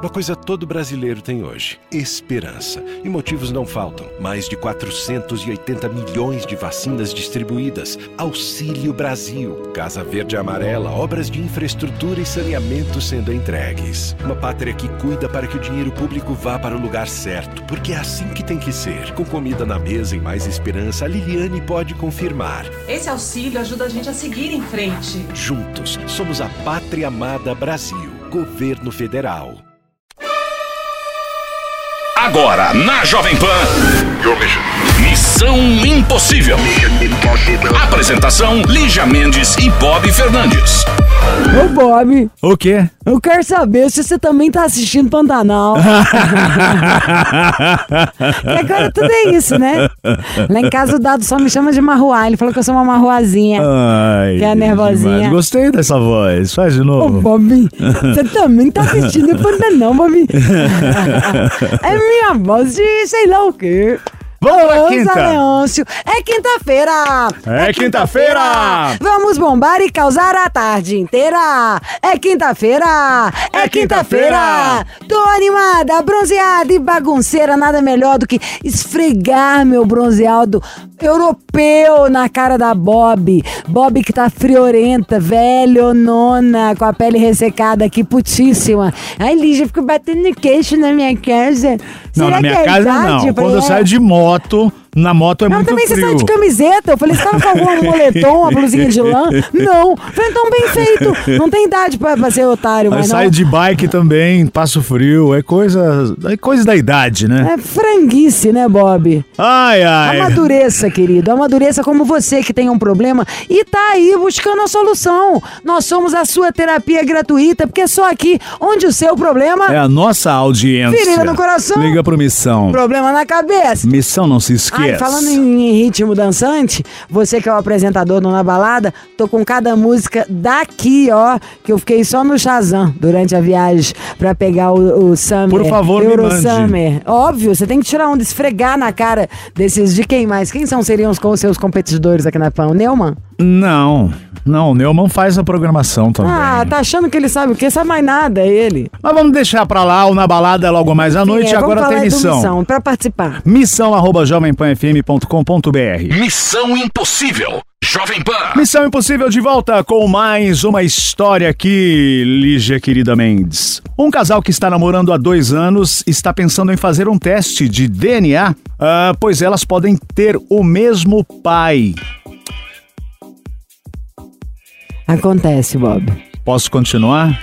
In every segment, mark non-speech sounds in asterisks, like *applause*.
Uma coisa todo brasileiro tem hoje: esperança. E motivos não faltam. Mais de 480 milhões de vacinas distribuídas. Auxílio Brasil. Casa Verde Amarela. Obras de infraestrutura e saneamento sendo entregues. Uma pátria que cuida para que o dinheiro público vá para o lugar certo. Porque é assim que tem que ser. Com comida na mesa e mais esperança, a Liliane pode confirmar. Esse auxílio ajuda a gente a seguir em frente. Juntos, somos a Pátria Amada Brasil. Governo Federal. Agora, na Jovem Pan. Missão Impossível. Apresentação: Lígia Mendes e Bob Fernandes. Ô Bob, O quê? eu quero saber se você também tá assistindo Pantanal. *laughs* e agora tudo é isso, né? Lá em casa o Dado só me chama de marruá. Ele falou que eu sou uma marruazinha. Ai, Que é nervosinha. demais. Gostei dessa voz. Faz de Ô novo. Bob, você *laughs* também tá assistindo Pantanal, Bob. *laughs* é minha voz de sei lá o quê. Vamos pra quinta. Leôncio, é quinta-feira! É quinta-feira! Vamos bombar e causar a tarde inteira! É quinta-feira! É quinta-feira! Tô animada, bronzeada e bagunceira, nada melhor do que esfregar meu bronzeado europeu na cara da Bob. Bob que tá friorenta, velho, nona, com a pele ressecada aqui, putíssima. Ai, Lígia, fico batendo queixo na minha casa. Não, Será na minha que é casa idade? não. Quando eu "É." saio de moto, na moto é muito também você frio. saiu de camiseta. Eu falei, você tava com algum moletom, uma blusinha de lã? *laughs* Não. Falei, então bem feito. Não tem idade pra, pra ser otário, Eu mas saio de bike também, passo frio. É coisa, é coisa da idade, né? É franguice, né, Bob? Ai, ai. Amadureça, querido. Amadureça como você que tem um problema e tá aí buscando a solução. Nós somos a sua terapia gratuita, porque é só aqui onde o seu problema. É a nossa audiência. Ferida no coração. Liga pro Missão. Problema na cabeça. Missão não se esqueça. Ai, falando em, ritmo dançante, você que é o apresentador do Na Balada, tô com cada música daqui, ó, que eu fiquei só no Shazam durante a viagem pra pegar o, o Summer. Por favor, me Euro mande. Summer. Óbvio, você tem que tirar onda, esfregar na cara desses de quem mais? Quem são seriam os, com- seus competidores aqui na PAN? O Neumann? Não, não, o Neumann faz a programação também. Ah, tá achando que ele sabe o quê? Sabe mais nada, é ele. Mas vamos deixar pra lá o Na Balada logo mais à noite. Sim, é, agora vamos tem missão. missão. Pra participar. Missão arroba jovempanfm.com.br Missão Impossível. Jovem Pan. Missão Impossível de volta com mais uma história aqui, Lígia querida Mendes. Um casal que está namorando há dois anos está pensando em fazer um teste de DNA, ah, pois elas podem ter o mesmo pai. Acontece, Bob. Posso continuar?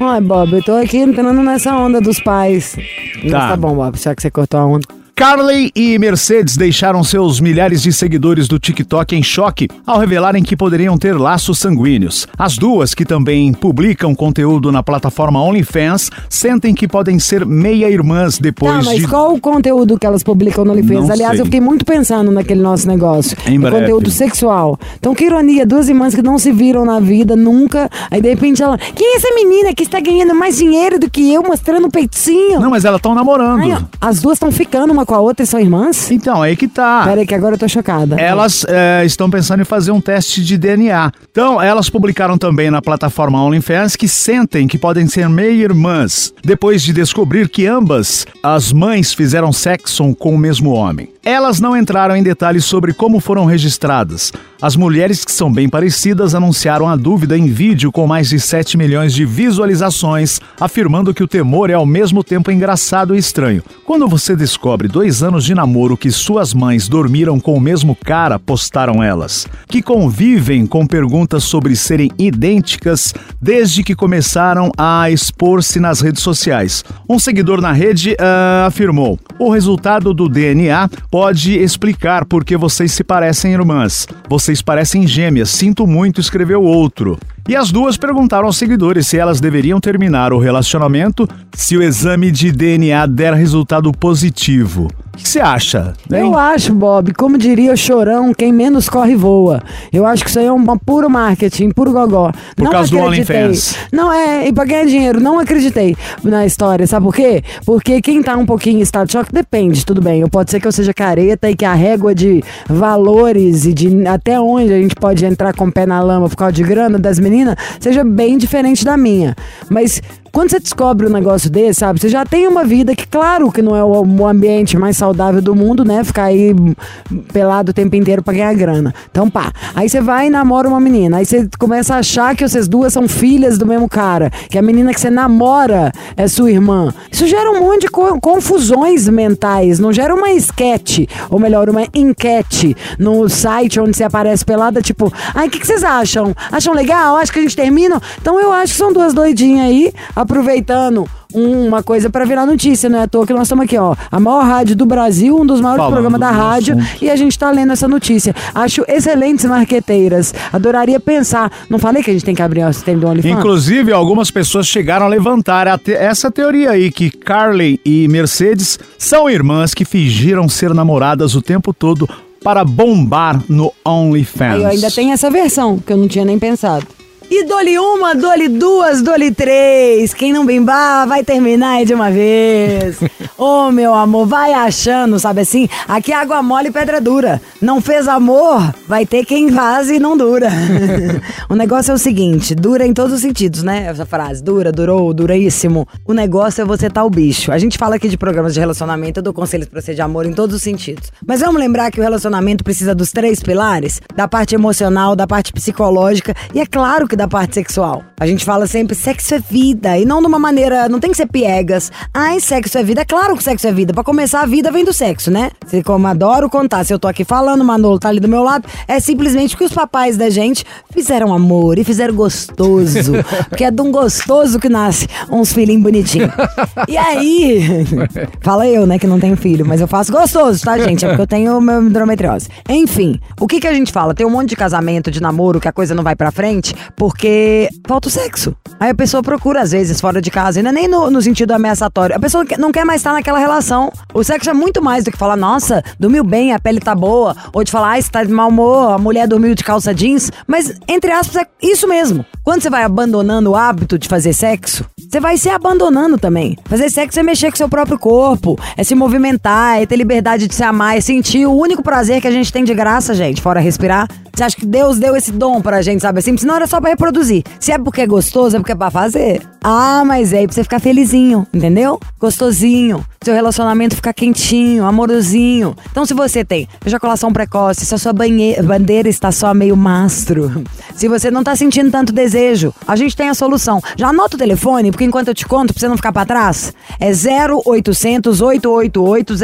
Ai, Bob, eu tô aqui entrando nessa onda dos pais. Mas Tá. tá bom, Bob, já que você cortou a onda. Carly e Mercedes deixaram seus milhares de seguidores do TikTok em choque ao revelarem que poderiam ter laços sanguíneos. As duas, que também publicam conteúdo na plataforma OnlyFans, sentem que podem ser meia-irmãs Tá, depois mas de. qual o conteúdo que elas publicam no OnlyFans? Não Aliás, sei. eu fiquei muito pensando naquele nosso negócio. Em breve. conteúdo sexual. Então, que ironia, duas irmãs que não se viram na vida nunca. Aí, de repente, ela. Quem é essa menina que está ganhando mais dinheiro do que eu, mostrando o peitinho? Não, mas elas estão namorando. Ai, as duas estão ficando uma com a outra e são irmãs? Então, aí que tá. Pera aí, que agora eu tô chocada. Elas é, estão pensando em fazer um teste de DNA. Então, elas publicaram também na plataforma OnlyFans que sentem que podem ser meia-irmãs, depois de descobrir que ambas as mães fizeram sexo com o mesmo homem. Elas não entraram em detalhes sobre como foram registradas. As mulheres que são bem parecidas anunciaram a dúvida em vídeo com mais de 7 milhões de visualizações, afirmando que o temor é ao mesmo tempo engraçado e estranho. Quando você descobre dois anos de namoro que suas mães dormiram com o mesmo cara, postaram elas, que convivem com perguntas sobre serem idênticas desde que começaram a expor-se nas redes sociais. Um seguidor na rede ah, afirmou: o resultado do DNA pode explicar por que vocês se parecem irmãs. Vocês parecem gêmeas, sinto muito, escreveu outro. E as duas perguntaram aos seguidores se elas deveriam terminar o relacionamento se o exame de DNA der resultado positivo. O que você acha? hein? Eu acho, Bob, como diria o chorão, quem menos corre voa. Eu acho que isso aí é um puro marketing, puro gogó. Por não causa do acreditei. OnlyFans. Não, é, e pra ganhar dinheiro, não acreditei na história, sabe por quê? Porque quem tá um pouquinho em estado de choque, depende, tudo bem. Eu pode ser que eu seja careta e que a régua de valores e de até onde a gente pode entrar com o pé na lama por causa de grana das meninas seja bem diferente da minha. Mas quando você descobre um negócio desse, sabe? Você já tem uma vida que, claro, que não é o, ambiente mais saudável do mundo, né? Ficar aí pelado o tempo inteiro pra ganhar grana. Então, pá. Aí você vai e namora uma menina. Aí você começa a achar que vocês duas são filhas do mesmo cara. Que a menina que você namora é sua irmã. Isso gera um monte de co confusões mentais. Não gera uma esquete, ou melhor, uma enquete no site onde você aparece pelada, tipo, ai, o que, que vocês acham? Acham legal? Acho que a gente termina? Então eu acho que são duas doidinhas aí, aproveitando uma coisa para virar notícia, não é à toa que nós estamos aqui, ó. A maior rádio do Brasil, um dos maiores Falando programas da rádio, assunto. e a gente tá lendo essa notícia. Acho excelentes marqueteiras. Adoraria pensar. Não falei que a gente tem que abrir o sistema do OnlyFans? Inclusive, algumas pessoas chegaram a levantar a te- essa teoria aí que Carly e Mercedes são irmãs que fingiram ser namoradas o tempo todo para bombar no OnlyFans. Eu ainda tem essa versão, que eu não tinha nem pensado. E dole uma, dole duas, dole três. Quem não bimbar vai terminar de uma vez. *laughs* Ô, meu amor, vai achando, sabe assim? Aqui é água mole e pedra dura. Não fez amor, vai ter quem faz e não dura. *laughs* o negócio é o seguinte, dura em todos os sentidos, né? Essa frase, dura, durou, duríssimo. O negócio é você tá o bicho. A gente fala aqui de programas de relacionamento, eu dou conselhos pra você de amor em todos os sentidos. Mas vamos lembrar que o relacionamento precisa dos três pilares? Da parte emocional, da parte psicológica e é claro que da parte sexual. A gente fala sempre sexo é vida e não de uma maneira, não tem que ser piegas. Ai, sexo é vida. É claro que sexo é vida. Pra começar, a vida vem do sexo, né? Se como adoro contar, se eu tô aqui falando, o Manolo tá ali do meu lado, é simplesmente porque os papais da gente fizeram amor e fizeram gostoso. *laughs* porque é de um gostoso que nasce uns filhinhos bonitinhos. E aí, *laughs* fala eu, né, que não tenho filho, mas eu faço gostoso, tá, gente? É porque eu tenho meu endometriose. Enfim, o que que a gente fala? Tem um monte de casamento, de namoro, que a coisa não vai pra frente, porque falta o sexo. Aí a pessoa procura, às vezes, fora de casa, é nem no, no sentido ameaçatório. A pessoa não quer mais estar naquela relação. O sexo é muito mais do que falar, nossa, dormiu bem, a pele tá boa, ou de falar, ai, você tá de mau humor, a mulher dormiu de calça jeans. Mas, entre aspas, é isso mesmo. Quando você vai abandonando o hábito de fazer sexo, você vai se abandonando também. Fazer sexo é mexer com seu próprio corpo, é se movimentar, é ter liberdade de se amar, é sentir o único prazer que a gente tem de graça, gente, fora respirar. Você acha que Deus deu esse dom pra gente, sabe assim? Senão era só pra reproduzir. Se é porque é gostoso, é porque é pra fazer. Ah, mas é aí pra você ficar felizinho, entendeu? Gostosinho. Seu relacionamento ficar quentinho, amorosinho. Então, se você tem ejaculação precoce, se a sua bandeira está só meio mastro, se você não tá sentindo tanto desejo, a gente tem a solução. Já anota o telefone, porque enquanto eu te conto, pra você não ficar pra trás, é 0800 888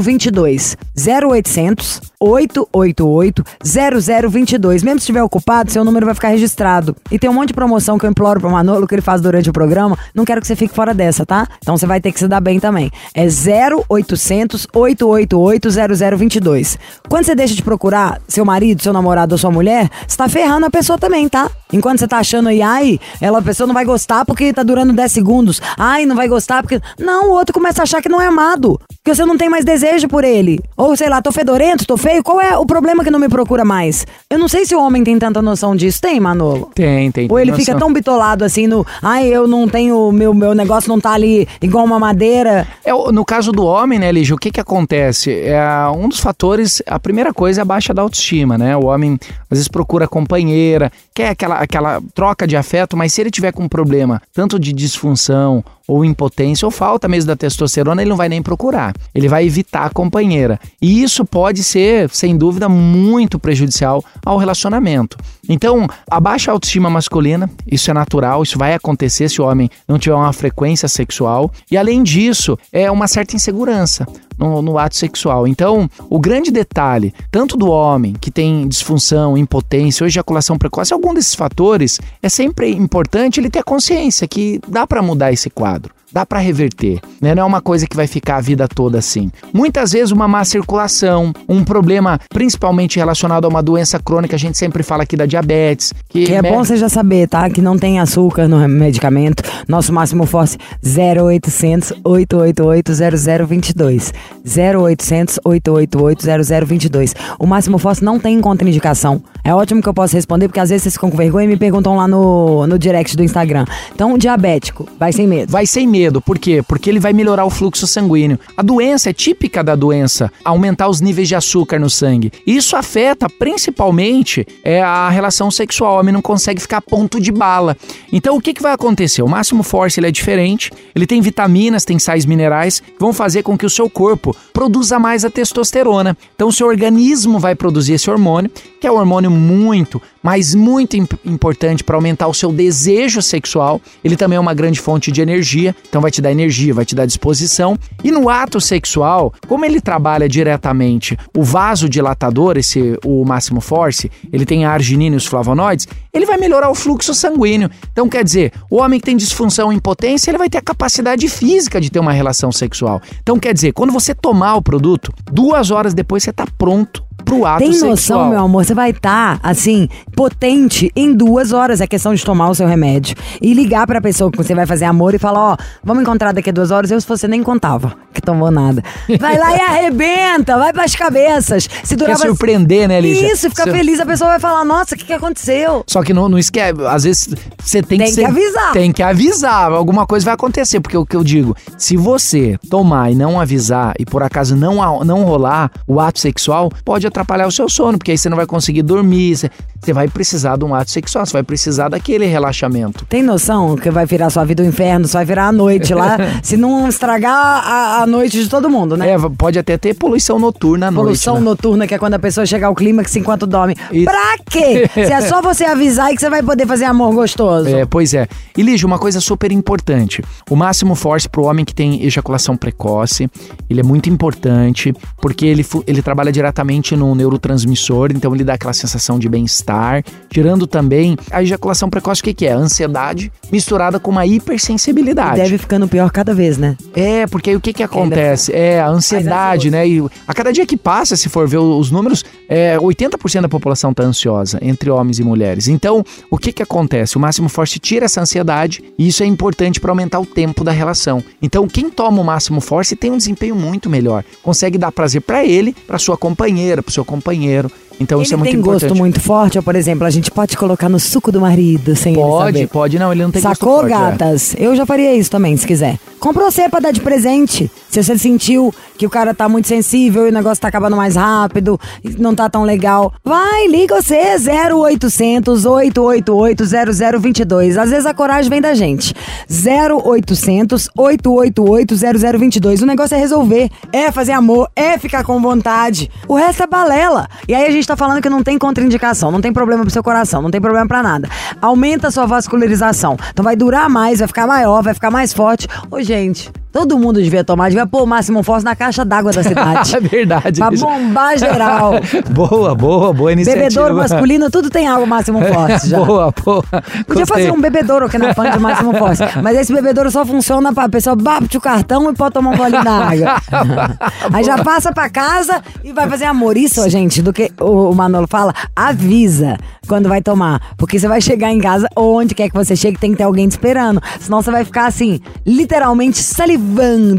0022. 0800 888 0022. Mesmo se estiver ocupado, seu número vai ficar registrado. E tem um monte de promoção que eu imploro pro Manolo que ele faz durante o programa. Não quero que você fique fora dessa, tá? Então você vai ter que se dar bem também. É 0800 888 0022. Quando você deixa de procurar seu marido, seu namorado ou sua mulher, você tá ferrando a pessoa também, tá? Enquanto você tá achando aí, ai, ela, a pessoa não vai gostar porque tá durando 10 segundos. Ai, não vai gostar porque. Não, o outro começa a achar que não é amado. Que você não tem mais desejo por ele. Ou sei lá, tô fedorento, tô feio. Qual é o problema que não me procura mais? Eu não sei se o homem tem tanta noção disso. Tem, Manolo? Tem, tem. Ou tem ele noção. fica tão bitolado assim no. Ai, eu não tenho. Meu, meu negócio não tá ali igual uma madeira. É, no caso do homem, né, Lígia, o que que acontece? É, um dos fatores, a primeira coisa é a baixa da autoestima, né? O homem às vezes procura companheira, quer aquela, aquela troca de afeto, mas se ele tiver com um problema, tanto de disfunção ou impotência ou falta mesmo da testosterona, ele não vai nem procurar. Ele vai evitar a companheira. E isso pode ser, sem dúvida, muito prejudicial ao relacionamento. Então, a baixa autoestima masculina, isso é natural, isso vai acontecer se o homem não tiver uma frequência sexual. E além disso, é uma certa insegurança no, no ato sexual. Então, o grande detalhe, tanto do homem que tem disfunção, impotência ou ejaculação precoce, algum desses fatores, é sempre importante ele ter consciência que dá para mudar esse quadro. Dá para reverter, né? Não é uma coisa que vai ficar a vida toda assim. Muitas vezes uma má circulação, um problema principalmente relacionado a uma doença crônica, a gente sempre fala aqui da diabetes, que, Que é bom você já saber, tá? Que não tem açúcar no medicamento. Nosso máximo force 0800 888 0022. 0800 888 0022. O máximo force não tem contraindicação. É ótimo que eu possa responder, porque às vezes vocês ficam com vergonha e me perguntam lá no, no direct do Instagram. Então, diabético, vai sem medo. vai sem medo. Por quê? Porque ele vai melhorar o fluxo sanguíneo. A doença é típica da doença aumentar os níveis de açúcar no sangue. Isso afeta principalmente é, a relação sexual. O homem não consegue ficar a ponto de bala. Então o que, que vai acontecer? O Máximo Force ele é diferente, ele tem vitaminas, tem sais minerais vão fazer com que o seu corpo produza mais a testosterona. Então o seu organismo vai produzir esse hormônio, que é um hormônio muito, mas muito imp importante para aumentar o seu desejo sexual. Ele também é uma grande fonte de energia, então vai te dar energia, vai te dar disposição. E no ato sexual, como ele trabalha diretamente o vasodilatador, esse o máximo force, ele tem a arginina e os flavonoides, ele vai melhorar o fluxo sanguíneo. Então quer dizer, o homem que tem disfunção e impotência, ele vai ter a capacidade física de ter uma relação sexual. Então quer dizer, quando você tomar o produto, duas horas depois você está pronto pro ato Tem sexual. noção, meu amor? Você vai estar, assim, potente em duas horas. É questão de tomar o seu remédio e ligar pra pessoa que você vai fazer amor e falar: Ó, vamos encontrar daqui a duas horas. Eu, se você nem contava que tomou nada. Vai lá e arrebenta, vai pras cabeças. Se durar Quer surpreender, né, Lígia? Isso, fica Se- feliz. A pessoa vai falar: Nossa, o que, que aconteceu? Só que não, não esquece, às vezes você tem, Tem que, que ser- avisar. Tem que avisar, alguma coisa vai acontecer, porque o que eu digo, se você tomar e não avisar e por acaso não, não rolar o ato sexual, pode atrapalhar o seu sono, porque aí você não vai conseguir dormir, você, você vai precisar de um ato sexual, você vai precisar daquele relaxamento. Tem noção que vai virar sua vida o inferno, só vai virar a noite lá, *laughs* se não estragar a, a noite de todo mundo, né? É, pode até ter poluição noturna à Poluição noite. né? noturna, que é quando a pessoa chega ao clímax enquanto dorme. Isso. Pra quê? Se é só você avisar e que você vai poder fazer amor gostoso. É, pois é. E Lígia, uma coisa super importante. O máximo force pro homem que tem ejaculação precoce, ele é muito importante, porque ele, ele trabalha diretamente no neurotransmissor, então ele dá aquela sensação de bem-estar, tirando também a ejaculação precoce, o que, que é? Ansiedade misturada com uma hipersensibilidade. Deve ficando pior cada vez, né? É, porque aí o que que acontece? É a ansiedade, né? E a cada dia que passa, se for ver os números, é, 80% da população tá ansiosa, entre homens e mulheres. Então, o que que acontece? O Máximo Force tira essa ansiedade e isso é importante para aumentar o tempo da relação. Então, quem toma o Máximo Force tem um desempenho muito melhor. Consegue dar prazer para ele, para sua companheira, para seu companheiro. Então, isso é Ele muito tem importante. gosto muito forte, ou, por exemplo, a gente pode colocar no suco do marido sem ele Pode, saber. pode. Não, ele não tem gosto Sacou, forte, é. gatas? Eu já faria isso também, se quiser. Comprou você pra dar de presente. Se você sentiu que o cara tá muito sensível e o negócio tá acabando mais rápido, não tá tão legal, vai, liga você, 0800 888 0022. Às vezes a coragem vem da gente. 0800 888 0022. O negócio é resolver, é fazer amor, é ficar com vontade. O resto é balela. E aí a gente tá falando que não tem contraindicação, não tem problema pro seu coração, não tem problema pra nada. Aumenta a sua vascularização. Então vai durar mais, vai ficar maior, vai ficar mais forte. Ô, gente, todo mundo devia tomar, devia pôr o máximo force na caixa d'água da cidade. *laughs* É verdade. pra bombar geral. *laughs* boa, boa, boa iniciativa. Bebedouro masculino, tudo tem água máximo *laughs* force já. Boa, boa. Podia Gostei. fazer um bebedouro aqui na Pan de máximo force. Mas esse bebedouro só funciona pra pessoa bate o cartão e pode tomar um golinho da água. Aí já passa pra casa e vai fazer amor. Isso, gente, do que o o Manolo fala, avisa quando vai tomar. Porque você vai chegar em casa, ou onde quer que você chegue, tem que ter alguém te esperando. Senão você vai ficar assim, literalmente salivando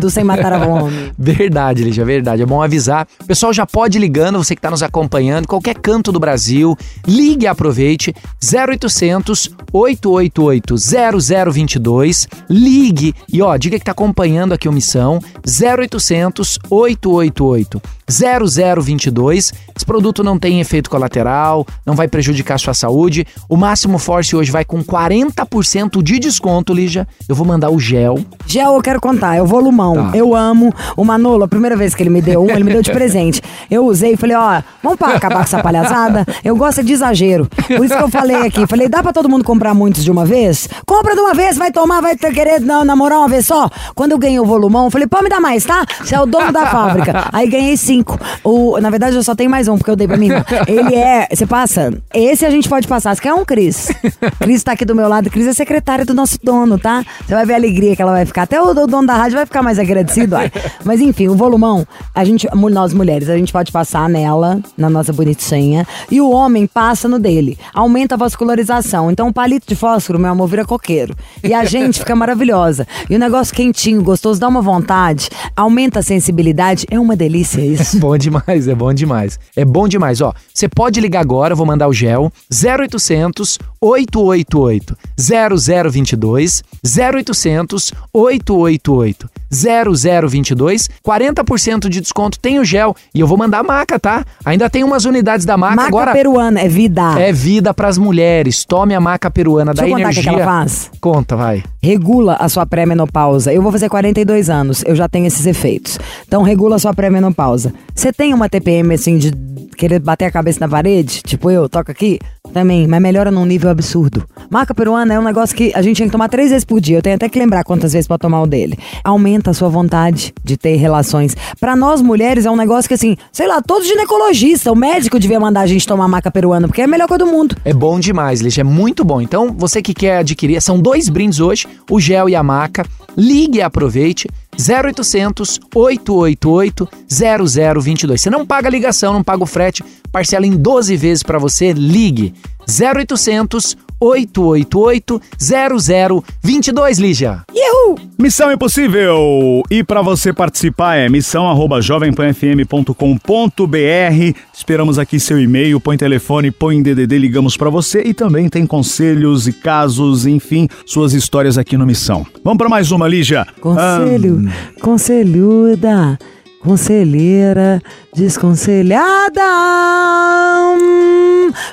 sem matar a *laughs* fome. Verdade, Lígia, verdade. É bom avisar. O pessoal já pode ir ligando, você que está nos acompanhando, qualquer canto do Brasil, ligue e aproveite. 0800 888 0022. Ligue e ó, diga que está acompanhando aqui o Missão. 0800 888 0022. Esse produto não tem efeito colateral, não vai prejudicar a sua saúde. O Máximo Force hoje vai com 40% de desconto, Lígia. Eu vou mandar o gel. Gel, eu quero contar, é o volumão. Tá. Eu amo. O Manolo, a primeira vez que ele me deu um, ele me deu de presente. Eu usei e falei, ó, vamos para acabar com essa palhaçada? Eu gosto de exagero. Por isso que eu falei aqui. Falei, dá pra todo mundo comprar muitos de uma vez? Compra de uma vez, vai tomar, vai ter- querer na- namorar uma vez só? Quando eu ganhei o volumão, eu falei, pode me dar mais, tá? Você é o dono da fábrica. Aí ganhei cinco. O, na verdade, eu só tenho mais um, porque eu dei pra mim. *laughs* Ele é, você passa, esse a gente pode passar. Você quer um, Cris? Cris tá aqui do meu lado. Cris é secretária do nosso dono, tá? Você vai ver a alegria que ela vai ficar. Até o, o dono da rádio vai ficar mais agradecido. ai. Mas enfim, o volumão, a gente, nós mulheres, a gente pode passar nela, na nossa bonitinha, e o homem passa no dele. Aumenta a vascularização. Então o palito de fósforo, meu amor, vira coqueiro. E a gente fica maravilhosa. E o negócio quentinho, gostoso, dá uma vontade, aumenta a sensibilidade. É uma delícia isso. Isso. *laughs* Bom demais, é bom demais. É bom demais, ó. Você pode ligar agora, eu vou mandar o gel 0800 888 0022 0800 888 0022 40% de desconto tem o gel e eu vou mandar a maca, tá? Ainda tem umas unidades da maca, Maca agora peruana, é vida. é vida pras mulheres. Tome a maca peruana Deixa da eu contar energia. que ela faz. Conta, vai. regula a sua pré-menopausa. Eu vou fazer 42 anos, eu já tenho esses efeitos. Então, regula a sua pré-menopausa. Você tem uma TPM assim de querer bater a cabeça na parede? Tipo eu, toca aqui? Também, mas melhora num nível absurdo. Marca peruana é um negócio que a gente tem que tomar três vezes por dia. Eu tenho até que lembrar quantas vezes pra tomar o dele. Aumenta a sua vontade de ter relações. Pra nós mulheres é um negócio que assim, sei lá, todo ginecologista, o médico devia mandar a gente tomar maca peruana, porque é a melhor coisa do mundo. É bom demais, Lixa, é muito bom. Então, você que quer adquirir, são dois brindes hoje, o gel e a maca. Ligue e aproveite. 0800 888 0022. Você não paga a ligação, não paga o frete, parcela em 12 vezes para você. Ligue 0800 888 0022, Lígia. Uhul! Missão Impossível! E para você participar é missão@jovempanfm.com.br. Esperamos aqui seu e-mail, põe telefone, põe DDD, ligamos para você e também tem conselhos e casos, enfim, suas histórias aqui no Missão. Vamos para mais uma, Lígia. Conselho, Ah, conselhuda, conselheira, desconselhada.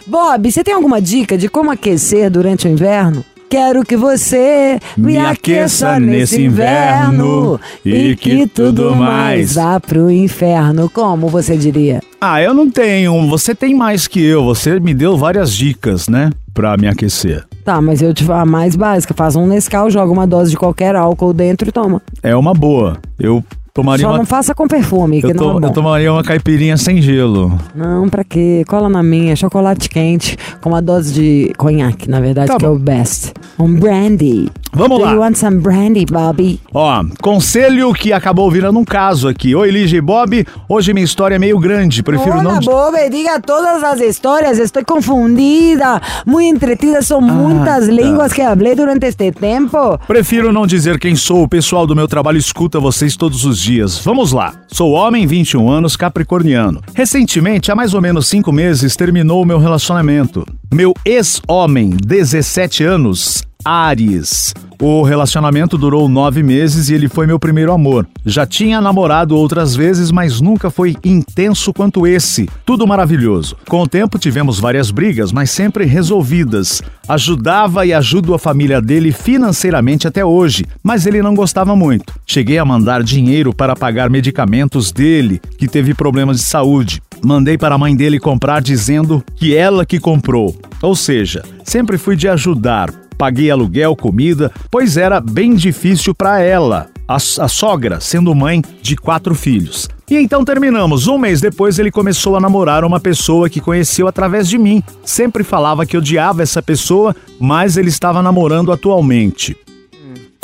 Bob, você tem alguma dica de como aquecer durante o inverno? Quero que você me, aqueça nesse inverno e que tudo mais vá pro inferno. Como você diria? ah, eu não tenho. Você tem mais que eu. Você me deu várias dicas, né? Pra me aquecer. Tá, mas eu te falo a mais básica. Faz um Nescau, joga uma dose de qualquer álcool dentro e toma. É uma boa. Eu tomaria Só uma. não faça com perfume, que Eu, não é bom. eu tomaria uma caipirinha sem gelo. Não, pra quê? Cola na minha, chocolate quente, com uma dose de conhaque, na verdade, Tá que é bom. o best. Um brandy. Vamos Do lá. you want some brandy, Bobby? Ó, conselho que acabou virando um caso aqui. Oi, Lígia e Bob. Hoje minha história é meio grande. Prefiro não. Hola, Bob, diga todas as histórias, estou confundida, muito entretida, são muitas tá. línguas que falei durante este tempo. Prefiro não dizer quem sou. O pessoal do meu trabalho escuta vocês todos os dias. Vamos lá. Sou homem, 21 anos, capricorniano. Recentemente, há mais ou menos cinco meses, terminou o meu relacionamento. Meu ex-homem, 17 anos, Ares. O relacionamento durou nove meses e ele foi meu primeiro amor. Já tinha namorado outras vezes, mas nunca foi intenso quanto esse. Tudo maravilhoso. Com o tempo tivemos várias brigas, mas sempre resolvidas. Ajudava e ajudo a família dele financeiramente até hoje, mas ele não gostava muito. Cheguei a mandar dinheiro para pagar medicamentos dele, que teve problemas de saúde. Mandei para a mãe dele comprar dizendo que ela que comprou. Ou seja, sempre fui de ajudar, paguei aluguel, comida, pois era bem difícil para ela, a, a sogra, sendo mãe de quatro filhos. E então terminamos. Um mês depois ele começou a namorar uma pessoa que conheceu através de mim. Sempre falava que odiava essa pessoa, mas ele estava namorando atualmente.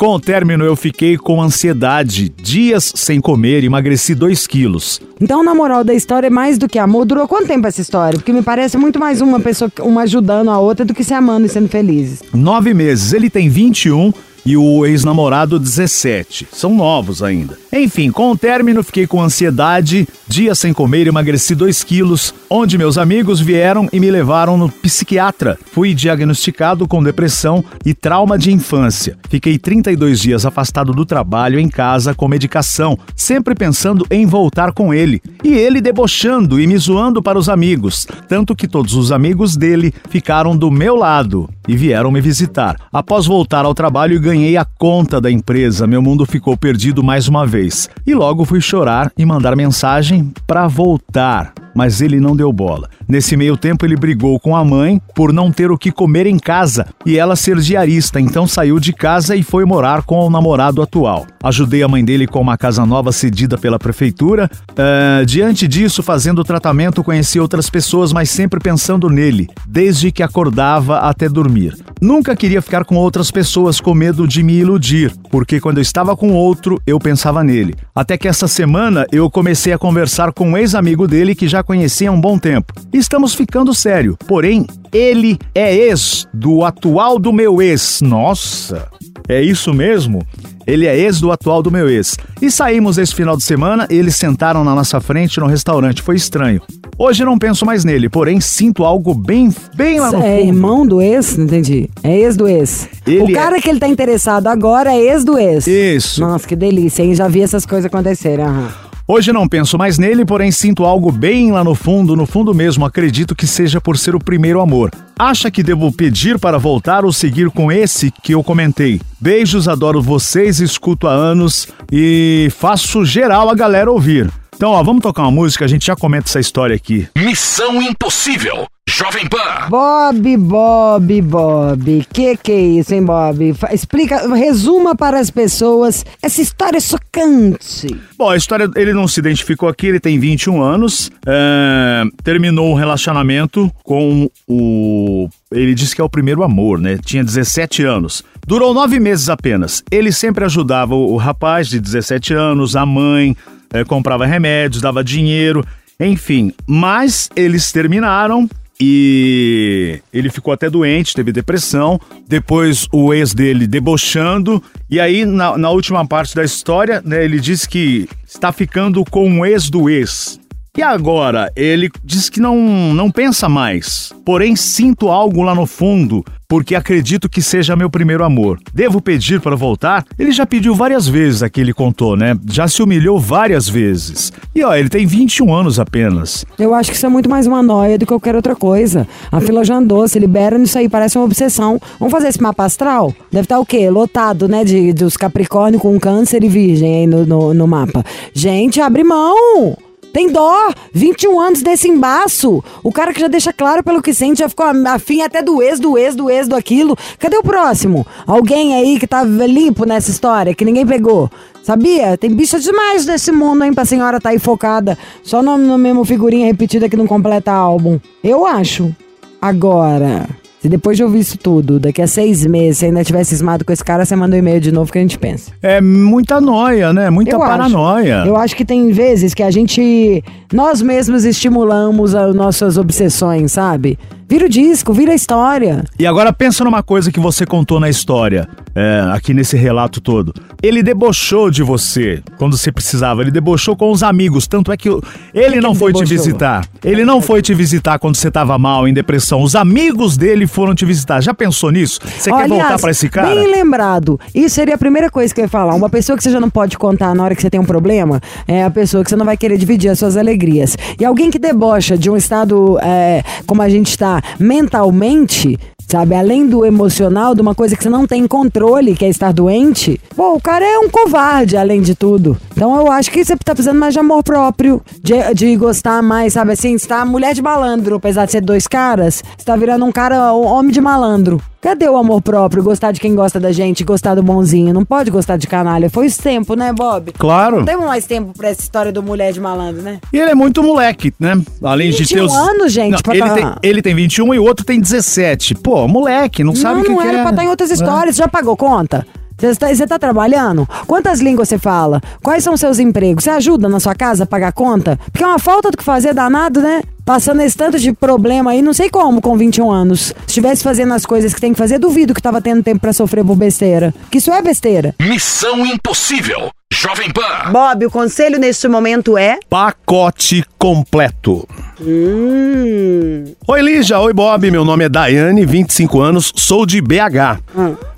Com o término, eu fiquei com ansiedade, dias sem comer, emagreci 2 quilos. Então, na moral da história, é mais do que amor. Durou quanto tempo essa história? Porque me parece muito mais uma pessoa, uma ajudando a outra, do que se amando e sendo felizes. Nove meses. Ele tem 21 e o ex-namorado 17. São novos ainda. Enfim, com o término, fiquei com ansiedade, dias sem comer, emagreci 2 quilos, onde meus amigos vieram e me levaram no psiquiatra. Fui diagnosticado com depressão e trauma de infância. Fiquei 32 dias afastado do trabalho em casa com medicação, sempre pensando em voltar com ele. E ele debochando e me zoando para os amigos, tanto que todos os amigos dele ficaram do meu lado e vieram me visitar. Após voltar ao trabalho, ganhei a conta da empresa. Meu mundo ficou perdido mais uma vez. E logo fui chorar e mandar mensagem para voltar. Mas ele não deu bola. Nesse meio tempo, ele brigou com a mãe por não ter o que comer em casa e ela ser diarista, então saiu de casa e foi morar com o namorado atual. Ajudei a mãe dele com uma casa nova cedida pela prefeitura. Ah, diante disso, fazendo o tratamento, conheci outras pessoas, mas sempre pensando nele, desde que acordava até dormir. Nunca queria ficar com outras pessoas com medo de me iludir, porque quando eu estava com outro, eu pensava nele. Até que essa semana eu comecei a conversar com um ex-amigo dele que já conhecia há um bom tempo. Estamos ficando sério, porém, ele é ex do atual do meu ex. Nossa! É isso mesmo? Ele é ex do atual do meu ex. E saímos esse final de semana, eles sentaram na nossa frente no restaurante. Foi estranho. Hoje não penso mais nele, porém sinto algo bem, bem lá no É fundo. irmão do ex? Não entendi. É ex do ex. Ele o cara é- que ele tá interessado agora é ex do ex. Isso. Nossa, que delícia, hein? Já vi essas coisas acontecerem. aham. Hoje não penso mais nele, porém sinto algo bem lá no fundo, no fundo mesmo. Acredito que seja por ser o primeiro amor. Acha que devo pedir para voltar ou seguir com esse que eu comentei? Beijos, adoro vocês, escuto há anos e faço geral a galera ouvir. Então, ó, vamos tocar uma música, a gente já comenta essa história aqui. Missão Impossível. Jovem Pan. Bob, Bob, Bob. Que que é isso, hein, Bob? Explica, resuma para as pessoas essa história chocante. Bom, a história, ele não se identificou aqui, ele tem 21 anos, é, terminou um relacionamento com o... Ele disse que é o primeiro amor, né? Tinha 17 anos. Durou nove meses apenas. Ele sempre ajudava o, o rapaz de 17 anos, a mãe, é, comprava remédios, dava dinheiro, enfim. Mas eles terminaram e ele ficou até doente, teve depressão. Depois o ex dele debochando. E aí, na, na última parte da história, né, ele disse que está ficando com o ex do ex. E agora, ele diz que não, não pensa mais. Porém, sinto algo lá no fundo, porque acredito que seja meu primeiro amor. Devo pedir para voltar? Ele já pediu várias vezes, aqui ele contou, né? Já se humilhou várias vezes. E ó, ele tem 21 anos apenas. Eu acho que isso é muito mais uma noia do que qualquer outra coisa. A fila já andou, se libera nisso aí, parece uma obsessão. Vamos fazer esse mapa astral? Deve estar o quê? Lotado, né? De, dos Capricórnio com câncer e virgem aí no, no, no mapa. Gente, abre mão! Tem dó! 21 anos desse embaço! O cara que já deixa claro pelo que sente, já ficou afim até do ex, do ex, do ex, do aquilo. Cadê o próximo? Alguém aí que tá limpo nessa história, que ninguém pegou. Sabia? Tem bicha demais nesse mundo, hein, pra senhora tá aí focada só no, no mesmo figurinha repetida que não completa álbum. Eu acho. Agora, se depois de ouvir isso tudo, daqui a seis meses, você ainda tiver cismado com esse cara, você manda um e-mail de novo que a gente pensa. É muita noia, né? Muita Eu acho. paranoia. Eu acho que tem vezes que a gente, nós mesmos estimulamos as nossas obsessões, sabe? Vira o disco, vira a história. E agora pensa numa coisa que você contou na história, é, aqui nesse relato todo. Ele debochou de você quando você precisava, ele debochou com os amigos, tanto é que ele que não ele foi te debochou? visitar. Ele não foi te visitar quando você tava mal, em depressão. Os amigos dele foram te visitar. Já pensou nisso? Você quer voltar pra esse cara? Bem lembrado. Isso seria a primeira coisa que eu ia falar. Uma pessoa que você já não pode contar na hora que você tem um problema é a pessoa que você não vai querer dividir as suas alegrias. E alguém que debocha de um estado é, como a gente está mentalmente. Sabe, além do emocional, de uma coisa que você não tem controle, que é estar doente, pô, o cara é um covarde, além de tudo. Então eu acho que você tá precisando mais de amor próprio, de, de gostar mais, sabe assim, você tá mulher de malandro, apesar de ser dois caras, você tá virando um cara, um homem de malandro. Cadê o amor próprio? Gostar de quem gosta da gente, gostar do bonzinho. Não pode gostar de canalha. Foi esse tempo, né, Bob? Claro. Não temos mais tempo pra essa história do mulher de malandro, né? E ele é muito moleque, né? Além de 21 ter os. anos, gente, pra ele, tá- tem, ele tem 21 e o outro tem 17. Pô, moleque, não, sabe o não, que não que era é. pra estar em outras histórias. Já pagou conta? Você tá, você tá trabalhando? Quantas línguas você fala? Quais são seus empregos? Você ajuda na sua casa a pagar conta? Porque é uma falta do que fazer danado, né? Passando esse tanto de problema aí, não sei como com 21 anos. Se estivesse fazendo as coisas que tem que fazer, duvido que tava tendo tempo pra sofrer por besteira. Que isso é besteira. Missão Impossível. Jovem Pan. Bob, o conselho neste momento é. Pacote completo. Hum. Oi, Lígia. Oi, Bob. Meu nome é Daiane, 25 anos, sou de BH.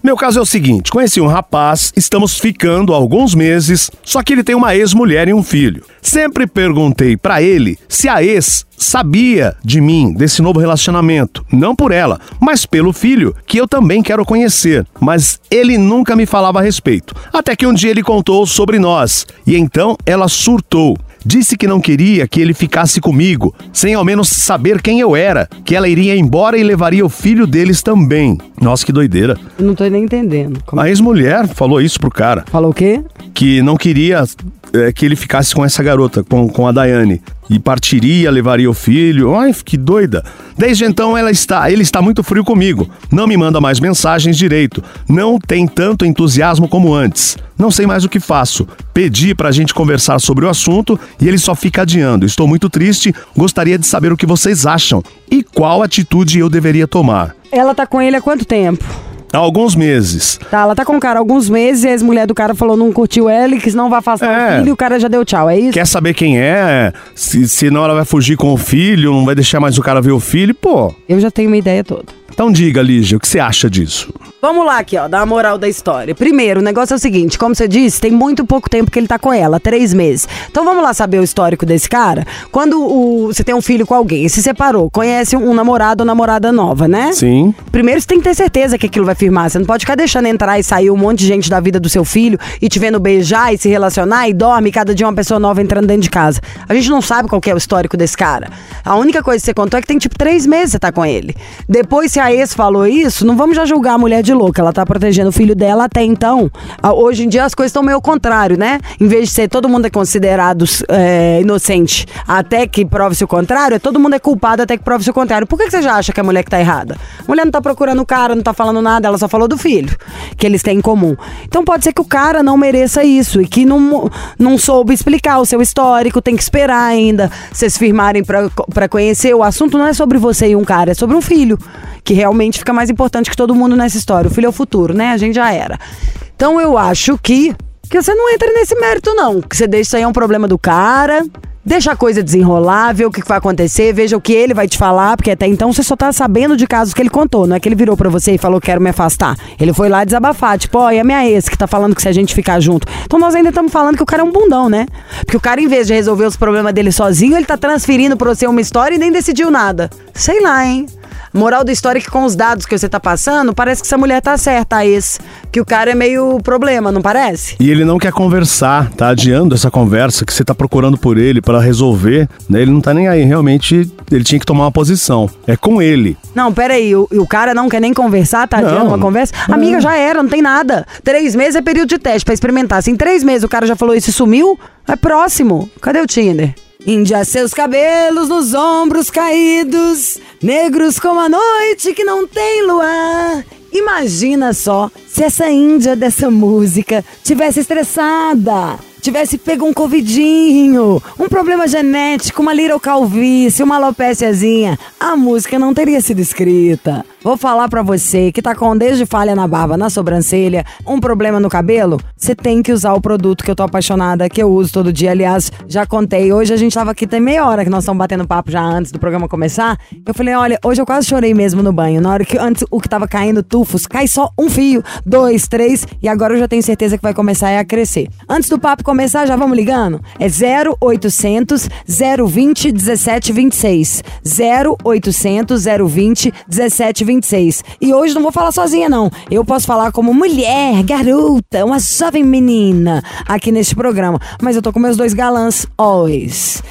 Meu caso é o seguinte: conheci um rapaz, estamos ficando há alguns meses, só que ele tem uma ex-mulher e um filho. Sempre perguntei pra ele se a ex sabia de mim, desse novo relacionamento. Não por ela, mas pelo filho, que eu também quero conhecer. Mas ele nunca me falava a respeito. Até que um dia ele contou sobre nós. E então ela surtou. Disse que não queria que ele ficasse comigo, sem ao menos saber quem eu era, que ela iria embora e levaria o filho deles também. Nossa, que doideira. Eu não tô nem entendendo. Como- A ex-mulher falou isso pro cara, Falou o quê? que não queria é, que ele ficasse com essa garota, com, com a Daiane. E partiria, levaria o filho. Ai, que doida. Desde então ela está, ele está muito frio comigo. Não me manda mais mensagens direito. Não tem tanto entusiasmo como antes. Não sei mais o que faço. Pedi pra gente conversar sobre o assunto e ele só fica adiando. Estou muito triste. Gostaria de saber o que vocês acham e qual atitude eu deveria tomar. Ela tá com ele há quanto tempo? Há alguns meses. Tá, ela tá com o cara há alguns meses e a ex-mulher do cara falou não curtiu ela e que não vai afastar É. o filho e o cara já deu tchau, é isso? Quer saber quem é? Se, se não ela vai fugir com o filho, não vai deixar mais o cara ver o filho, pô. Eu já tenho uma ideia toda. Então diga, Lígia, o que você acha disso? Vamos lá aqui, ó, dar a moral da história. Primeiro, o negócio é o seguinte, como você disse, tem muito pouco tempo que ele tá com ela, três meses. Então vamos lá saber o histórico desse cara. Quando o- você tem um filho com alguém, se separou, conhece um namorado ou namorada nova, né? Sim. Primeiro você tem que ter certeza que aquilo vai firmar. Você não pode ficar deixando entrar e sair um monte de gente da vida do seu filho e te vendo beijar e se relacionar e dorme cada dia uma pessoa nova entrando dentro de casa. A gente não sabe qual que é o histórico desse cara. A única coisa que você contou é que tem tipo três meses que você tá com ele. Depois, se a ex falou isso, não vamos já julgar a mulher de louca. Ela tá protegendo o filho dela até então. Ah, Hoje em dia as coisas estão meio contrário, né? Em vez de ser todo mundo é considerado é, inocente até que prove-se o contrário, é todo mundo é culpado até que prove-se o contrário. Por que, que você já acha que a mulher que tá errada? A mulher não tá procurando o cara, não tá falando nada, ela só falou do filho que eles têm em comum. Então pode ser que o cara não mereça isso e que não, não soube explicar o seu histórico, tem que esperar ainda vocês firmarem pra conhecer. O assunto não é sobre você e um cara, é sobre um filho, que realmente fica mais importante que todo mundo nessa história. O filho é o futuro, né? A gente já era. Então eu acho que, que você não entra nesse mérito, não. Que você deixa isso aí é um problema do cara. Deixa a coisa desenrolar, vê o que vai acontecer, veja o que ele vai te falar, porque até então você só tá sabendo de casos que ele contou. Não é que ele virou pra você e falou quero me afastar. Ele foi lá desabafar, tipo, ó, e a minha ex que tá falando que se a gente ficar junto. Então nós ainda estamos falando que o cara é um bundão, né? Porque o cara, em vez de resolver os problemas dele sozinho, ele tá transferindo pra você uma história e nem decidiu nada. Sei lá, hein? Moral da história é que com os dados que você tá passando, parece que essa mulher tá certa, a ex. Que o cara é meio problema, não parece? E ele não quer conversar, tá adiando essa conversa que você tá procurando por ele pra resolver, né? Ele não tá nem aí, realmente ele tinha que tomar uma posição. É com ele. Não, peraí, o, e o cara não quer nem conversar, tá adiando Não. uma conversa? Amiga, já era, não tem nada. Três meses é período de teste pra experimentar. Se em três meses o cara já falou isso e sumiu, é próximo. Cadê o Tinder? Índia, seus cabelos nos ombros caídos, negros como a noite que não tem luar. Imagina só se essa índia dessa música tivesse estressada, tivesse pego um covidinho, um problema genético, uma little calvície, uma alopéciazinha, a música não teria sido escrita. Vou falar pra você que tá com desde falha na barba, na sobrancelha, um problema no cabelo, você tem que usar o produto que eu tô apaixonada, que eu uso todo dia. Aliás, já contei, hoje a gente tava aqui tem meia hora que nós estamos batendo papo já antes do programa começar. Eu falei, olha, hoje eu quase chorei mesmo no banho. Na hora que antes o que tava caindo tufos, cai só um fio, dois, três, e agora eu já tenho certeza que vai começar a crescer. Antes do papo começar, já vamos ligando? É 0800 020 1726. 0800 020 1726. E hoje não vou falar sozinha, não. Eu posso falar como mulher, garota, uma jovem menina aqui neste programa. Mas eu tô com meus dois galãs, always.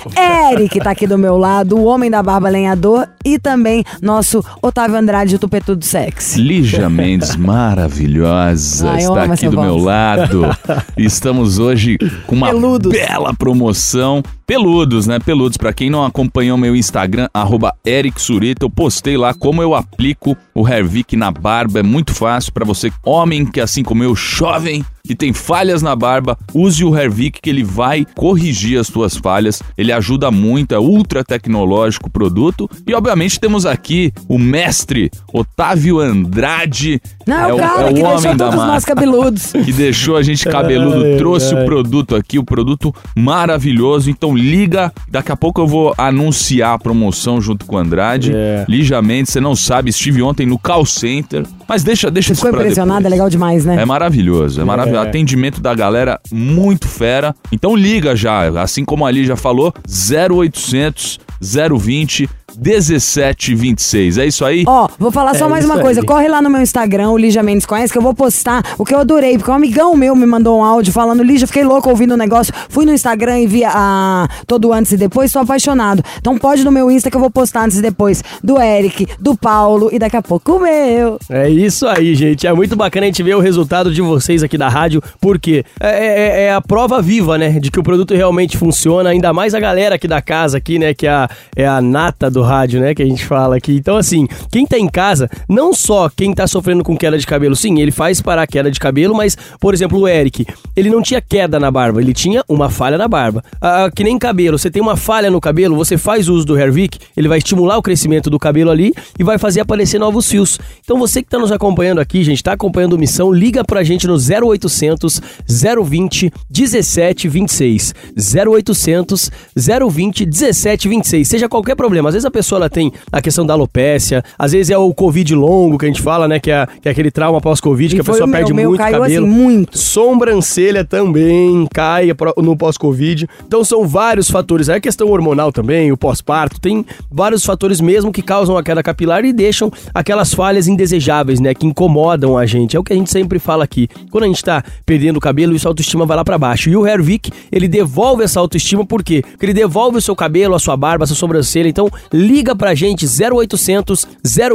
Eric tá aqui do meu lado, o homem da barba lenhador, e também nosso Otávio Andrade, o tupetu do sexy. Lígia Mendes, *laughs* maravilhosa, Ai, está aqui do meu voz. lado. *laughs* Estamos hoje com uma Peludos. bela promoção. Peludos, né? Peludos. Pra quem não acompanhou meu Instagram, arroba Eric Surita, eu postei lá como eu aplico o Hervik na barba. É muito fácil pra você, homem que assim como eu, jovem, que tem falhas na barba, use o Hervik que ele vai corrigir as suas falhas. Ele ajuda muito, é ultra tecnológico o produto. E obviamente temos aqui o mestre Otávio Andrade. Não, é o cara é que o deixou homem da todos nós cabeludos. que deixou a gente cabeludo, *laughs* trouxe o produto aqui, o produto maravilhoso. Então liga, daqui a pouco eu vou anunciar a promoção junto com o Andrade. É. Ligeamente, você não sabe, estive ontem no call center, mas deixa, deixa isso Ficou pra impressionado, é depois. legal demais, né? É maravilhoso, é maravilhoso. É. Atendimento da galera muito fera. Então liga já, assim como ali já falou, 0800 020 1726. É isso aí? Ó, vou falar só É mais uma aí. coisa. Corre lá no meu Instagram, o Lígia Mendes Conhece, que eu vou postar o que eu adorei. Porque um amigão meu me mandou um áudio falando, Lígia, fiquei louco ouvindo o negócio. Fui no Instagram e vi a, todo antes e depois, sou apaixonado. Então pode no meu Insta que eu vou postar antes e depois. Do Eric, do Paulo e daqui a pouco o meu. É isso aí, gente. É muito bacana a gente ver o resultado de vocês aqui da rádio, porque é, é- é a prova viva, né? De que o produto realmente funciona. Ainda mais a galera aqui da casa, aqui, né? Que é a, é a nata do do rádio, né? Que a gente fala aqui. Então, assim, quem tá em casa, não só quem tá sofrendo com queda de cabelo, sim, ele faz parar a queda de cabelo, mas, por exemplo, o Eric, ele não tinha queda na barba, ele tinha uma falha na barba. Ah, que nem cabelo, você tem uma falha no cabelo, você faz uso do Hervik, ele vai estimular o crescimento do cabelo ali e vai fazer aparecer novos fios. Então, você que tá nos acompanhando aqui, gente, tá acompanhando missão, liga pra gente no 0800 020 1726. 0800 020 1726. Seja qualquer problema. Às vezes a pessoa ela tem a questão da alopécia, às vezes é o Covid longo que a gente fala, né? Que é, que é aquele trauma pós-Covid, que a pessoa meu, perde meu muito caiu cabelo. assim, muito. Sobrancelha também cai no pós-Covid. Então são vários fatores. Aí a questão hormonal também, o pós-parto, tem vários fatores mesmo que causam a queda capilar e deixam aquelas falhas indesejáveis, né? Que incomodam a gente. É o que a gente sempre fala aqui. Quando a gente tá perdendo o cabelo, isso a autoestima vai lá pra baixo. E o Hervik, ele devolve essa autoestima por quê? Porque ele devolve o seu cabelo, a sua barba, a sua sobrancelha. Então liga pra gente 0800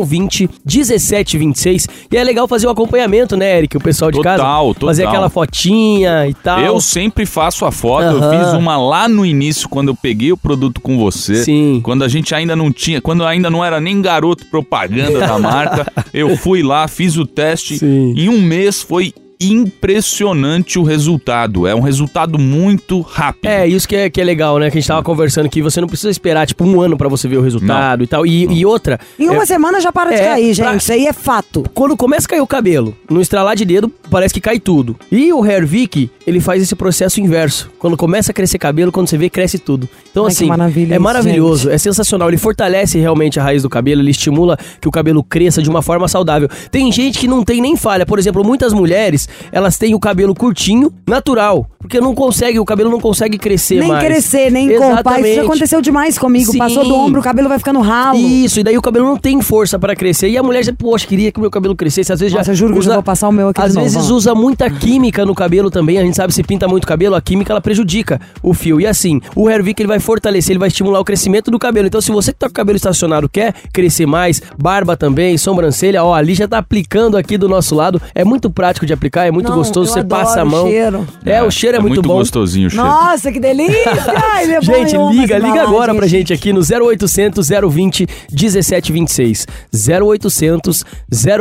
020 1726. E é legal fazer o acompanhamento, né, Eric? O pessoal de casa. Total, total. Fazer aquela fotinha e tal. Eu sempre faço a foto, eu Aham. fiz uma lá no início, quando eu peguei o produto com você. Sim. Quando a gente ainda não tinha, quando eu ainda não era nem garoto propaganda da marca, *laughs* eu fui lá, fiz o teste. Sim. Em um mês foi impressionante o resultado. É um resultado muito rápido. É, isso que é, que é legal, né? Que a gente tava conversando que você não precisa esperar, tipo, um ano pra você ver o resultado e tal. E, e outra. Em uma é, semana já para de é, cair, pra- gente. Isso aí é fato. Quando começa a cair o cabelo, no estralar de dedo, parece que cai tudo. E o Hervik, ele faz esse processo inverso. Quando começa a crescer cabelo, quando você vê, cresce tudo. Então, Ai, assim, maravilha é maravilhoso, é sensacional. Ele fortalece realmente a raiz do cabelo, ele estimula que o cabelo cresça de uma forma saudável. Tem gente que não tem nem falha. Por exemplo, muitas mulheres, elas têm o cabelo curtinho, natural. Porque não consegue, o cabelo não consegue crescer nem mais. crescer, nem compar. Isso aconteceu demais comigo. Sim. Passou do ombro, o cabelo vai ficando ralo. Isso, e daí o cabelo não tem força pra crescer. E a mulher já, poxa, queria que o meu cabelo crescesse. Às vezes Nossa, já. eu juro que eu usa, já vou passar o meu aqui Às novo, vezes ó. usa muita química no cabelo também. A gente sabe se pinta muito cabelo, a química ela prejudica o fio. E assim, o Hervik ele vai fortalecer, ele vai estimular o crescimento do cabelo. Então, se você que tá com o cabelo estacionado quer crescer mais, barba também, sobrancelha, ó, ali já tá aplicando aqui do nosso lado. É muito prático de aplicar, é muito Não, gostoso. eu Você adoro passa a o mão. cheiro. É, o cheiro é, muito, bom. gostosinho o cheiro. Nossa, que delícia! Ele é bom, Gente, amo liga, liga agora embalagem, pra gente aqui no 0800 020 1726. 0800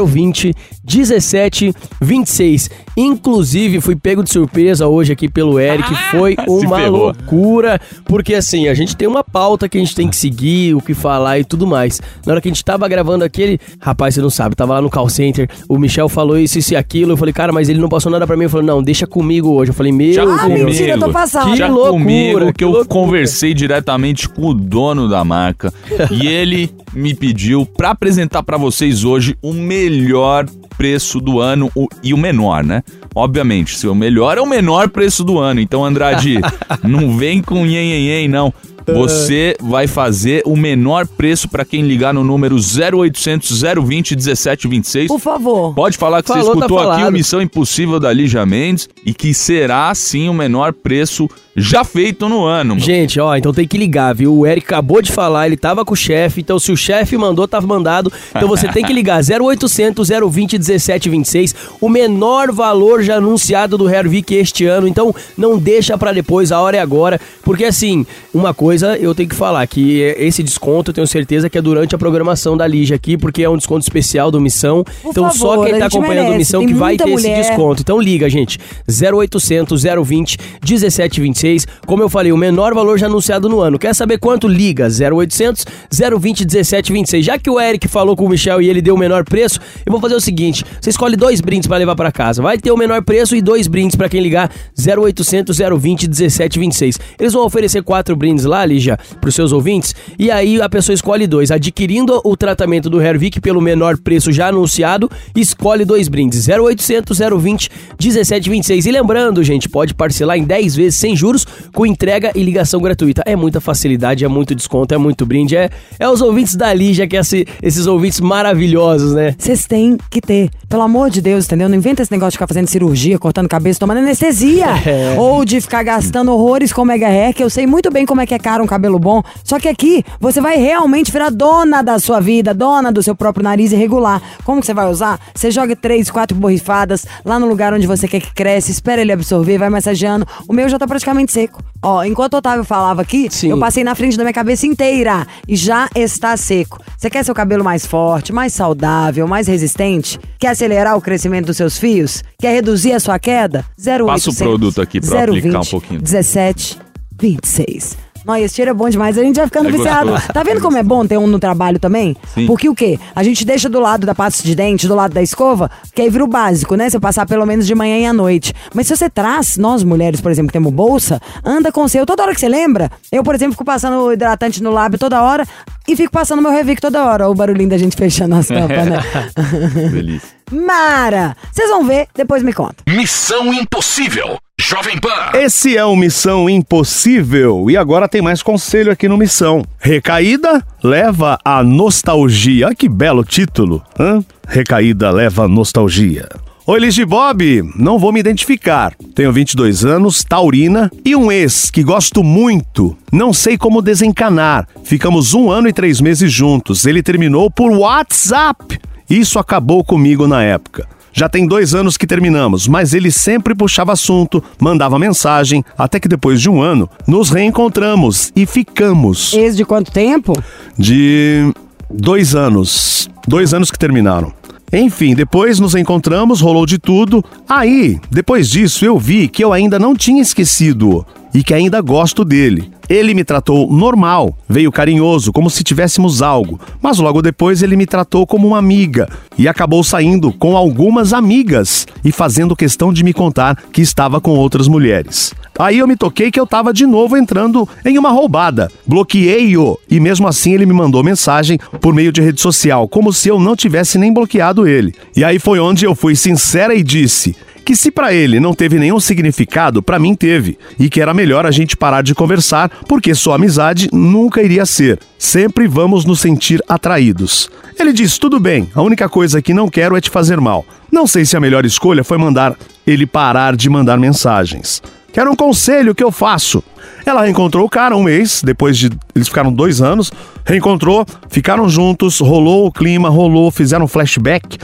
020 1726. Inclusive, fui pego de surpresa hoje aqui pelo Eric. Foi uma loucura. Porque assim, a gente tem uma pauta que a gente tem que seguir, o que falar e tudo mais. Na hora que a gente tava gravando aquele. Rapaz, você não sabe, tava lá no call center. O Michel falou isso, isso e aquilo. Eu falei, cara, mas ele não passou nada pra mim. Ele falou, não, deixa comigo hoje. Eu falei, meu Já Deus. mentira, eu tô passada. Que Já loucura, comigo que, que eu loucura. conversei diretamente com o dono da marca e ele me pediu pra apresentar pra vocês hoje o melhor preço do ano o- e o menor, né? Obviamente, se o melhor é o menor preço do ano. Então, Andrade, *laughs* não vem com nhen, nhen, nhen, não. Você vai fazer o menor preço pra quem ligar no número 0800 020 1726. Por favor. Pode falar que você Falou, tá escutou aqui falado. o Missão Impossível da Lígia Mendes e que será sim o menor preço já feito no ano. mano. Gente, ó, então tem que ligar, viu? O Eric acabou de falar, ele tava com o chefe, então se o chefe mandou, tava mandado. Então você tem que ligar 0800 020 1726, o menor valor já anunciado do Hervik este ano. Então não deixa pra depois, a hora é agora, porque assim, uma coisa eu tenho que falar que esse desconto eu tenho certeza que é durante a programação da Lígia aqui, porque é um desconto especial do Missão. Por então só favor, quem a tá acompanhando merece, Missão que vai ter esse mulher. desconto desconto. Então liga, gente. 0800 020 1726. Como eu falei, o menor valor já anunciado no ano. Quer saber quanto? Liga 0800 020 1726. Já que o Eric falou com o Michel e ele deu o menor preço, eu vou fazer o seguinte: você escolhe dois brindes pra levar pra casa. Vai ter o menor preço e dois brindes pra quem ligar 0800 020 1726. Eles vão oferecer quatro brindes lá, Lígia, pros seus ouvintes. E aí a pessoa escolhe dois. Adquirindo o tratamento do Hervik pelo menor preço já anunciado, escolhe dois brindes. 0800 020 1726. E lembrando, gente, pode parcelar em 10 vezes sem juros, com entrega e ligação gratuita. É muita facilidade, é muito desconto, é muito brinde. É, é os ouvintes da Lígia, que é esse- esses ouvintes maravilhosos, né? Vocês têm que ter. Pelo amor de Deus, entendeu? Não inventa esse negócio de ficar fazendo cirurgia, cortando cabeça, tomando anestesia. *laughs* É. Ou de ficar gastando horrores com Mega Hair, que eu sei muito bem como é que é caro um cabelo bom. Só que aqui você vai realmente virar dona da sua vida, dona do seu próprio nariz e regular. Como que você vai usar? Você joga três, quatro borrifadas lá no lugar onde você quer que cresce, espera ele absorver, vai massageando. O meu já tá praticamente seco. Ó, enquanto o Otávio falava aqui, Sim. eu passei na frente da minha cabeça inteira e já está seco. Você quer seu cabelo mais forte, mais saudável, mais resistente? Quer acelerar o crescimento dos seus fios? Quer reduzir a sua queda? 0800 Passa o produto aqui pra eu aplicar um 020 pouquinho. 17 26. Não, esse cheiro é bom demais, a gente vai ficando É viciado. gostoso. Tá vendo como é bom ter um no trabalho também? Sim. Porque o quê? A gente deixa do lado da pasta de dente, do lado da escova, que aí vira o básico, né? Você passar pelo menos de manhã e à noite. Mas se você traz, nós mulheres, por exemplo, que temos bolsa, anda com o seu toda hora que você lembra. Eu, por exemplo, fico passando o hidratante no lábio toda hora e fico passando meu Revic toda hora. O barulhinho da gente fechando as tampas, né? *laughs* Delícia. Mara! Vocês vão ver, depois me conta. Missão Impossível. Jovem Pan. Esse é o Missão Impossível e agora tem mais conselho aqui no Missão. Recaída leva a nostalgia. Que belo título, hã? Recaída leva a nostalgia. Oi, Liz Bob, não vou me identificar. Tenho 22 anos, taurina e um ex que gosto muito. Não sei como desencanar. Ficamos um ano e três meses juntos. Ele terminou por WhatsApp. Isso acabou comigo na época. Já tem dois anos que terminamos, mas ele sempre puxava assunto, mandava mensagem, até que depois de um ano nos reencontramos e ficamos. Ex de quanto tempo? De dois anos. Dois anos que terminaram. Enfim, depois nos encontramos, rolou de tudo. Aí, depois disso, eu vi que eu ainda não tinha esquecido e que ainda gosto dele. Ele me tratou normal, veio carinhoso, como se tivéssemos algo, mas logo depois ele me tratou como uma amiga e acabou saindo com algumas amigas e fazendo questão de me contar que estava com outras mulheres. Aí eu me toquei que eu tava de novo entrando em uma roubada. Bloqueei-o e mesmo assim ele me mandou mensagem por meio de rede social, como se eu não tivesse nem bloqueado ele. E aí foi onde eu fui sincera e disse: que se pra ele não teve nenhum significado, pra mim teve, e que era melhor a gente parar de conversar, porque sua amizade nunca iria ser. Sempre vamos nos sentir atraídos. Ele diz: "Tudo bem, a única coisa que não quero é te fazer mal. Não sei se a melhor escolha foi mandar ele parar de mandar mensagens. Quero um conselho que eu faço." Ela reencontrou o cara um mês, depois de. Eles ficaram dois anos. Reencontrou, ficaram juntos, rolou o clima, rolou, fizeram flashback.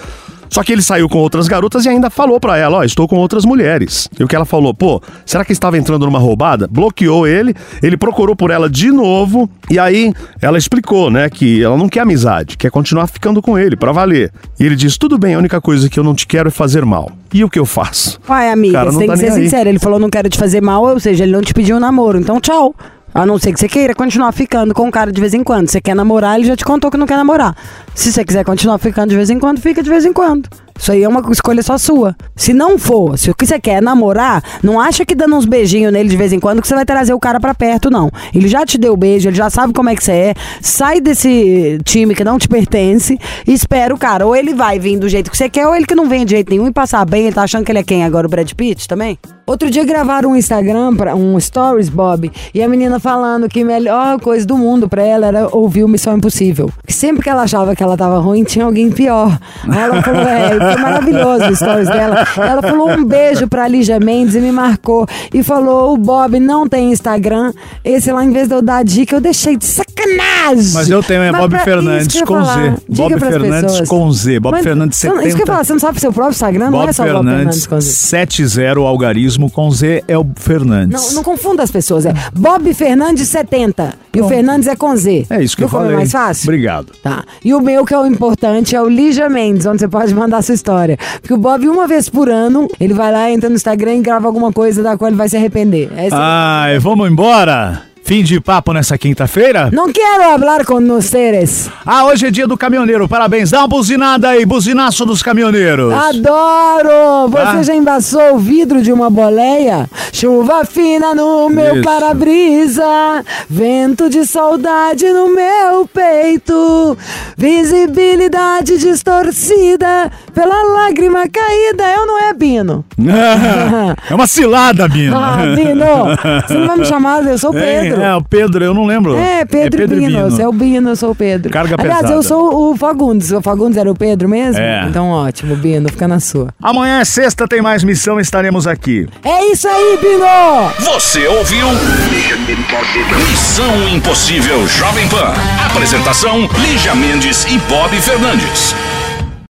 Só que ele saiu com outras garotas e ainda falou pra ela, ó, estou com outras mulheres. E o que ela falou, pô, será que estava entrando numa roubada? Bloqueou ele, ele procurou por ela de novo, e aí ela explicou, né, que ela não quer amizade, quer continuar ficando com ele, pra valer. E ele diz, tudo bem, a única coisa que eu não te quero é fazer mal. E o que eu faço? Uai, amiga, Cara, você tem tá que ser sincero. Ele falou, não quero te fazer mal, ou seja, ele não te pediu um namoro. Então, tchau. A não ser que você queira continuar ficando com o cara de vez em quando. Você quer namorar, ele já te contou que não quer namorar. Se você quiser continuar ficando de vez em quando, fica de vez em quando. Isso aí é uma escolha só sua. Se não for, se o que você quer é namorar, não acha que dando uns beijinhos nele de vez em quando que você vai trazer o cara pra perto, não. Ele já te deu beijo, ele já sabe como é que você é. Sai desse time que não te pertence e espera o cara. Ou ele vai vir do jeito que você quer, ou ele que não vem de jeito nenhum e passar bem. Ele tá achando que ele é quem agora? O Brad Pitt também? Outro dia gravaram um Instagram, pra, um Stories, Bob, e a menina falando que a melhor coisa do mundo pra ela era ouvir o Missão Impossível. Que sempre que ela achava que ela tava ruim, tinha alguém pior. Aí ela falou, é, foi maravilhoso o Stories dela. Ela falou um beijo pra Lígia Mendes e me marcou. E falou, o Bob não tem Instagram. Esse lá, em vez de eu dar a dica, eu deixei de sacanagem. Mas eu tenho, é Mas Bob Fernandes que com. Z. Bob Fernandes pessoas. com Z. Bob Mas Fernandes você não- 70. Isso que eu falar, você não sabe seu próprio Instagram? não Bob é só Bob Fernandes Fernandes com Z. 70 algarismo com Z é o Fernandes. Não, não confunda as pessoas. É Bob Fernandes 70. E o Fernandes é com Z. É isso que Viu eu falei. É mais fácil? Obrigado. Tá. E o meu, que é o importante, é o Lígia Mendes, onde você pode mandar a sua história. Porque o Bob, uma vez por ano, ele vai lá, entra no Instagram e grava alguma coisa da qual ele vai se arrepender. É isso. Ai, vamos embora? Fim de papo nessa quinta-feira? Não quero falar com vocês. Ah, hoje é dia do caminhoneiro. Parabéns. Dá uma buzinada aí, buzinaço dos caminhoneiros. Adoro! Você Ah. já embaçou o vidro de uma boleia? Chuva fina no meu para-brisa, vento de saudade no meu peito, visibilidade distorcida pela lágrima caída. Eu não é Bino. *laughs* é uma cilada, Bino. Ah, Bino! Você não vai me *laughs* chamar, eu sou Pedro. É, é, o Pedro, eu não lembro. É, Pedro, e Bino. Você é o Bino, eu sou o Pedro. Carga Aliás, pesada. eu sou o Fagundes. O Fagundes era o Pedro mesmo? É. Então ótimo, Bino, fica na sua. Amanhã é sexta, tem mais missão, estaremos aqui. É isso aí, Bino! Você ouviu? Missão Impossível Jovem Pan. Apresentação: Lígia Mendes e Bob Fernandes.